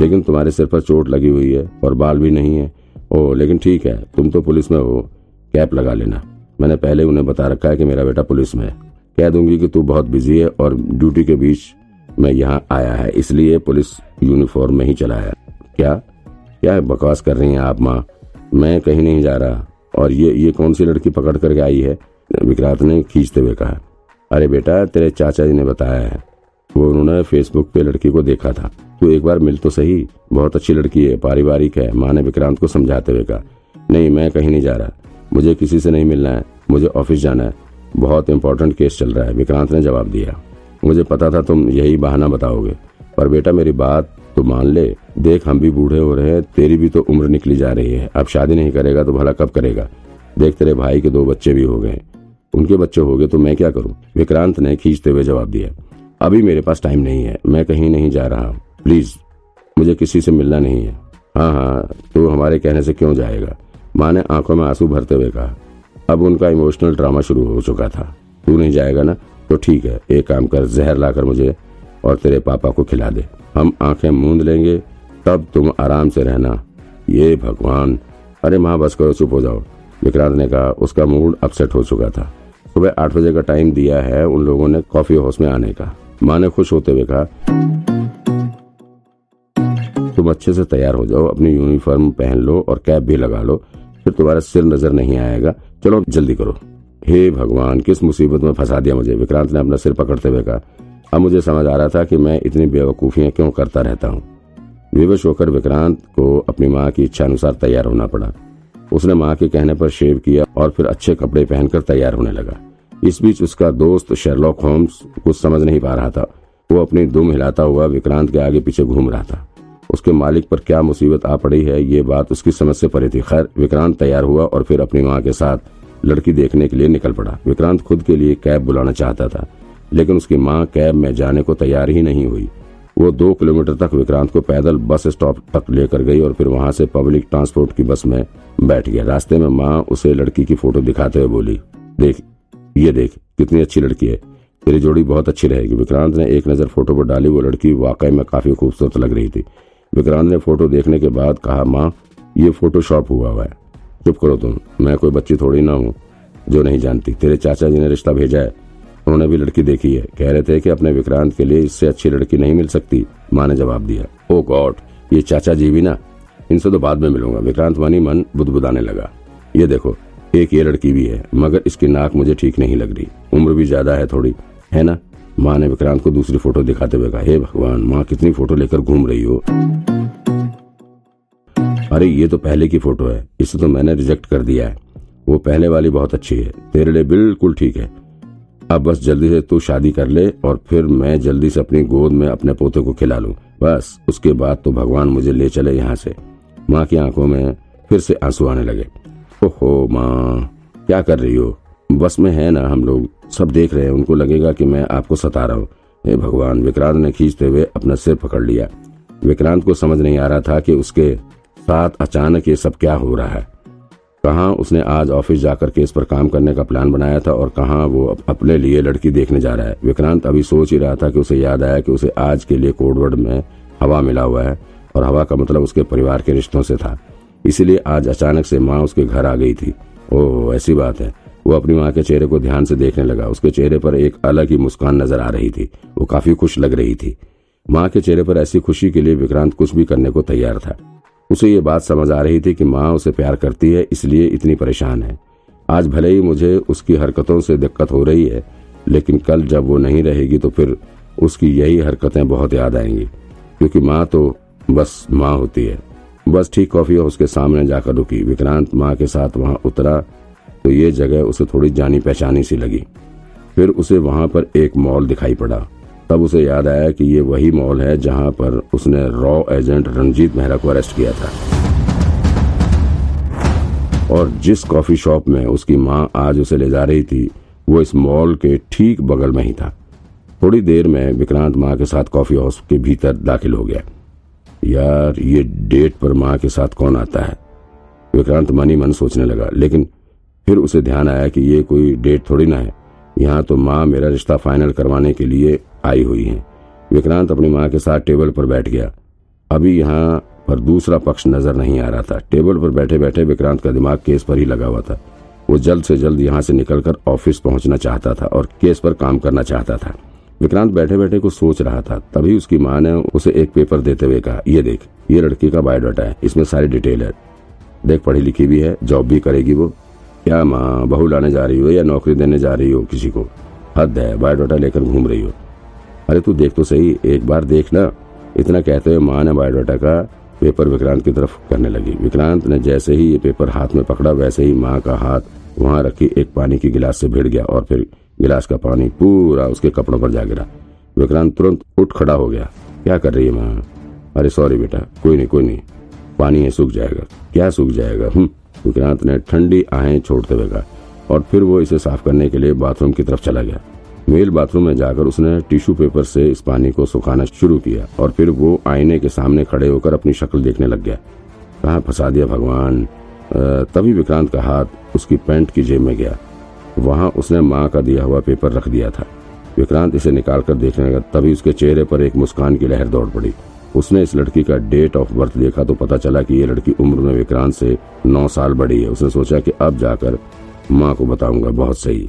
लेकिन तुम्हारे सिर पर चोट लगी हुई है और बाल भी नहीं है। ओ लेकिन ठीक है, तुम तो पुलिस में हो। कैप लगा लेना। मैंने पहले उन्हें बता रखा है कि मेरा बेटा पुलिस में है। कह दूँगी कि तू बहुत बिज़ी है और ड्यूटी के बीच में यहाँ आया है, इसलिए पुलिस यूनिफॉर्म में ही चला क्या? क्या बकवास कर रही हैं आप, माँ? मैं कहीं नहीं जा रहा। और ये ये कौन सी लड़की पकड़ करके आई है? विक्रांत ने खींचते हुए कहा। अरे बेटा, तेरे चाचा जी ने बताया है। वो उन्होंने फेसबुक पे लड़की को देखा था। तू एक बार मिल तो सही। बहुत अच्छी लड़की है, पारिवारिक है। माँ ने विक्रांत को समझाते हुए कहा, नहीं, मैं कहीं नहीं जा रहा। मुझे किसी से नहीं मिलना है। मुझे ऑफ़िस जाना है। बहुत इंपॉर्टेंट केस चल रहा है। विक्रांत ने जवाब दिया, मुझे पता था तुम यही बहाना बताओगे। पर बेटा, मेरी बात तो मान ले। देख, हम भी बूढ़े हो रहे हैं। तेरी भी तो उम्र निकली जा रही है। अब शादी नहीं करेगा तो भला कब करेगा? देख, तेरे भाई के दो बच्चे भी हो गए। उनके बच्चे हो गए तो मैं क्या करूँ? विक्रांत ने खींचते हुए जवाब दिया, अभी मेरे पास टाइम नहीं है। मैं कहीं नहीं जा रहा हूँ। प्लीज़ मुझे किसी से मिलना नहीं है। हाँ हाँ तो हमारे कहने से क्यों जाएगा? माँ ने आँखों में आँसू भरते हुए कहा, अब उनका इमोशनल ड्रामा शुरू हो चुका था। तू नहीं जाएगा ना? तो ठीक है, एक काम कर, जहर लाकर मुझे और तेरे पापा को खिला दे। हम आँखें मूंद लेंगे, तब तुम आराम से रहना। ये भगवान। अरे माँ, बस करो, चुप हो जाओ। विक्रांत ने कहा, उसका मूड अपसेट हो चुका था। सुबह आठ बजे का टाइम दिया है उन लोगों ने कॉफ़ी हाउस में आने का। माँ ने खुश होते हुए कहा तुम अच्छे से तैयार हो जाओ, अपनी यूनिफॉर्म पहन लो और कैप भी लगा लो, फिर तुम्हारा सिर नज़र नहीं आएगा। चलो, जल्दी करो। हे भगवान, किस मुसीबत में फंसा दिया मुझे? विक्रांत ने अपना सिर पकड़ते हुए कहा, अब मुझे समझ आ रहा था कि मैं इतनी बेवकूफियाँ क्यों करता रहता हूँ? विवश होकर विक्रांत को अपनी माँ की इच्छा अनुसार तैयार होना पड़ा। उसने माँ के कहने पर शेव किया और फिर अच्छे कपड़े पहनकर तैयार होने लगा। इस बीच उसका दोस्त शेरलॉक होम्स कुछ समझ नहीं पा रहा था। वो अपनी दुम हिलाता हुआ विक्रांत के आगे पीछे घूम रहा था। उसके मालिक पर क्या मुसीबत आ पड़ी है, ये बात उसकी समझ से परे थी। खैर, विक्रांत तैयार हुआ और फिर अपनी माँ के साथ लड़की देखने के लिए निकल पड़ा। विक्रांत खुद के लिए कैब बुलाना चाहता था, लेकिन उसकी माँ कैब में जाने को तैयार ही नहीं हुई। वो दो किलोमीटर तक विक्रांत को पैदल बस स्टॉप तक लेकर गई और फिर वहाँ से पब्लिक ट्रांसपोर्ट की बस में बैठ गया। रास्ते में माँ उसे लड़की की फ़ोटो दिखाते हुए बोली, देख, ये देख, कितनी अच्छी लड़की है। तेरी जोड़ी बहुत अच्छी रहेगी। विक्रांत ने एक नज़र फ़ोटो पर डाली। वो लड़की वाकई में काफ़ी खूबसूरत लग रही थी। विक्रांत ने फ़ोटो देखने के बाद कहा, माँ, ये फ़ोटो शॉप हुआ हुआ है। चुप करो तुम, मैं कोई बच्ची थोड़ी ना हूँ जो नहीं जानती। तेरे चाचा जी ने रिश्ता भेजा है। उन्होंने भी लड़की देखी है। कह रहे थे कि अपने विक्रांत के लिए इससे अच्छी लड़की नहीं मिल सकती। माँ ने जवाब दिया ओ गॉड, ये चाचा जी भी ना? इनसे तो बाद में मिलूँगा। विक्रांत मनी मन बुदबुदाने लगा, ये देखो, एक ये लड़की भी है, मगर इसकी नाक मुझे ठीक नहीं लग रही। उम्र भी ज़्यादा है थोड़ी, है ना? माँ ने विक्रांत को दूसरी फ़ोटो दिखाते हुए कहा, हे भगवान, माँ कितनी फ़ोटो लेकर घूम रही हो? अरे, ये तो पहले की फ़ोटो है, इसे तो मैंने रिजेक्ट कर दिया है। वो पहले वाली बहुत अच्छी है, तेरे लिए बिल्कुल ठीक है। अब बस जल्दी से तू शादी कर ले और फिर मैं जल्दी से अपनी गोद में अपने पोते को खिला लूँ। बस, उसके बाद तो भगवान मुझे ले चले यहाँ से। माँ की आँखों में फिर से आँसू आने लगे। ओहो माँ, क्या कर रही हो? बस में है ना हम लोग। सब देख रहे हैं। उनको लगेगा कि मैं आपको सता रहा हूँ। हे भगवान, विक्रांत ने खींचते हुए अपना सिर पकड़ लिया। विक्रांत को समझ नहीं आ रहा था कि उसके साथ अचानक ये सब क्या हो रहा है। कहा उसने आज ऑफ़िस जाकर के इस पर काम करने का प्लान बनाया था और कहा वो अपने लिए लड़की देखने जा रहा है। विक्रांत अभी सोच ही रहा था कि उसे याद आया कि उसे आज के लिए कोडवर्ड में हवा मिला हुआ है और हवा का मतलब उसके परिवार के रिश्तों से था। इसीलिए आज अचानक से माँ उसके घर आ गई थी। ओह, ऐसी बात है। वो अपनी माँ के चेहरे को ध्यान से देखने लगा। उसके चेहरे पर एक अलग ही मुस्कान नज़र आ रही थी। वो काफ़ी खुश लग रही थी। माँ के चेहरे पर ऐसी खुशी के लिए विक्रांत कुछ भी करने को तैयार था। उसे ये बात समझ आ रही थी कि माँ उसे प्यार करती है, इसलिए इतनी परेशान है। आज भले ही मुझे उसकी हरकतों से दिक्कत हो रही है, लेकिन कल जब वो नहीं रहेगी तो फिर उसकी यही हरकतें बहुत याद आएँगी। क्योंकि माँ तो बस माँ होती है। बस ठीक कॉफ़ी हाउस के सामने जाकर रुकी। विक्रांत माँ के साथ वहाँ उतरा तो ये जगह उसे थोड़ी जानी पहचानी सी लगी। फिर उसे वहाँ पर एक मॉल दिखाई पड़ा। तब उसे याद आया कि ये वही मॉल है जहाँ पर उसने रॉ एजेंट रंजीत मेहरा को अरेस्ट किया था। और जिस कॉफ़ी शॉप में उसकी माँ आज उसे ले जा रही थी, वो इस मॉल के ठीक बगल में ही था। थोड़ी देर में विक्रांत माँ के साथ कॉफ़ी हाउस के भीतर दाखिल हो गया। यार, ये डेट पर माँ के साथ कौन आता है? विक्रांत मनी मन सोचने लगा, लेकिन फिर उसे ध्यान आया कि ये कोई डेट थोड़ी ना है। यहाँ तो माँ मेरा रिश्ता फाइनल करवाने के लिए आई हुई है। विक्रांत अपनी माँ के साथ टेबल पर बैठ गया। अभी यहाँ पर दूसरा पक्ष नज़र नहीं आ रहा था। टेबल पर बैठे बैठे विक्रांत का दिमाग केस पर ही लगा हुआ था। वो जल्द से जल्द यहाँ से निकलकर ऑफ़िस पहुँचना चाहता था और केस पर काम करना चाहता था। विक्रांत बैठे बैठे कुछ सोच रहा था। तभी उसकी माँ ने उसे एक पेपर देते हुए कहा, ये देख, ये लड़की का बायोडाटा है। इसमें सारी डिटेल है। देख, पढ़ी लिखी भी है, जॉब भी करेगी वो। क्या माँ, बहू लाने जा रही हो या नौकरी देने जा रही हो किसी को? हद है, बायोडाटा लेकर घूम रही हो। अरे तू देख तो सही, एक बार देख ना। इतना कहते हुए माँ ने बायोडाटा का पेपर विक्रांत की तरफ़ करने लगी। विक्रांत ने जैसे ही ये पेपर हाथ में पकड़ा, वैसे ही माँ का हाथ वहाँ रखी, एक पानी की गिलास से भिड़ गया और फिर गिलास का पानी पूरा उसके कपड़ों पर जा गिरा। विक्रांत तुरंत उठ खड़ा हो गया। क्या कर रही है माँ? अरे सॉरी बेटा, कोई नहीं कोई नहीं। पानी है सूख जाएगा। क्या सूख जाएगा? हम्म। विक्रांत ने ठंडी आहें छोड़ते हुए कहा और फिर वो इसे साफ़ करने के लिए बाथरूम की तरफ़ चला गया। मेल बाथरूम में जाकर उसने टिश्यू पेपर से इस पानी को सुखाना शुरू किया और फिर वो आईने के सामने खड़े होकर अपनी शक्ल देखने लग गया। कहा, फंसा दिया भगवान। तभी विक्रांत का हाथ उसकी पैंट की जेब में गया। वहाँ उसने माँ का दिया हुआ पेपर रख दिया था। विक्रांत इसे निकाल कर देखने लगा, तभी उसके चेहरे पर एक मुस्कान की लहर दौड़ पड़ी। उसने इस लड़की का डेट ऑफ़ बर्थ देखा तो पता चला कि ये लड़की उम्र में विक्रांत से नौ साल बड़ी है। उसने सोचा कि अब जाकर माँ को बताऊँगा, बहुत सही।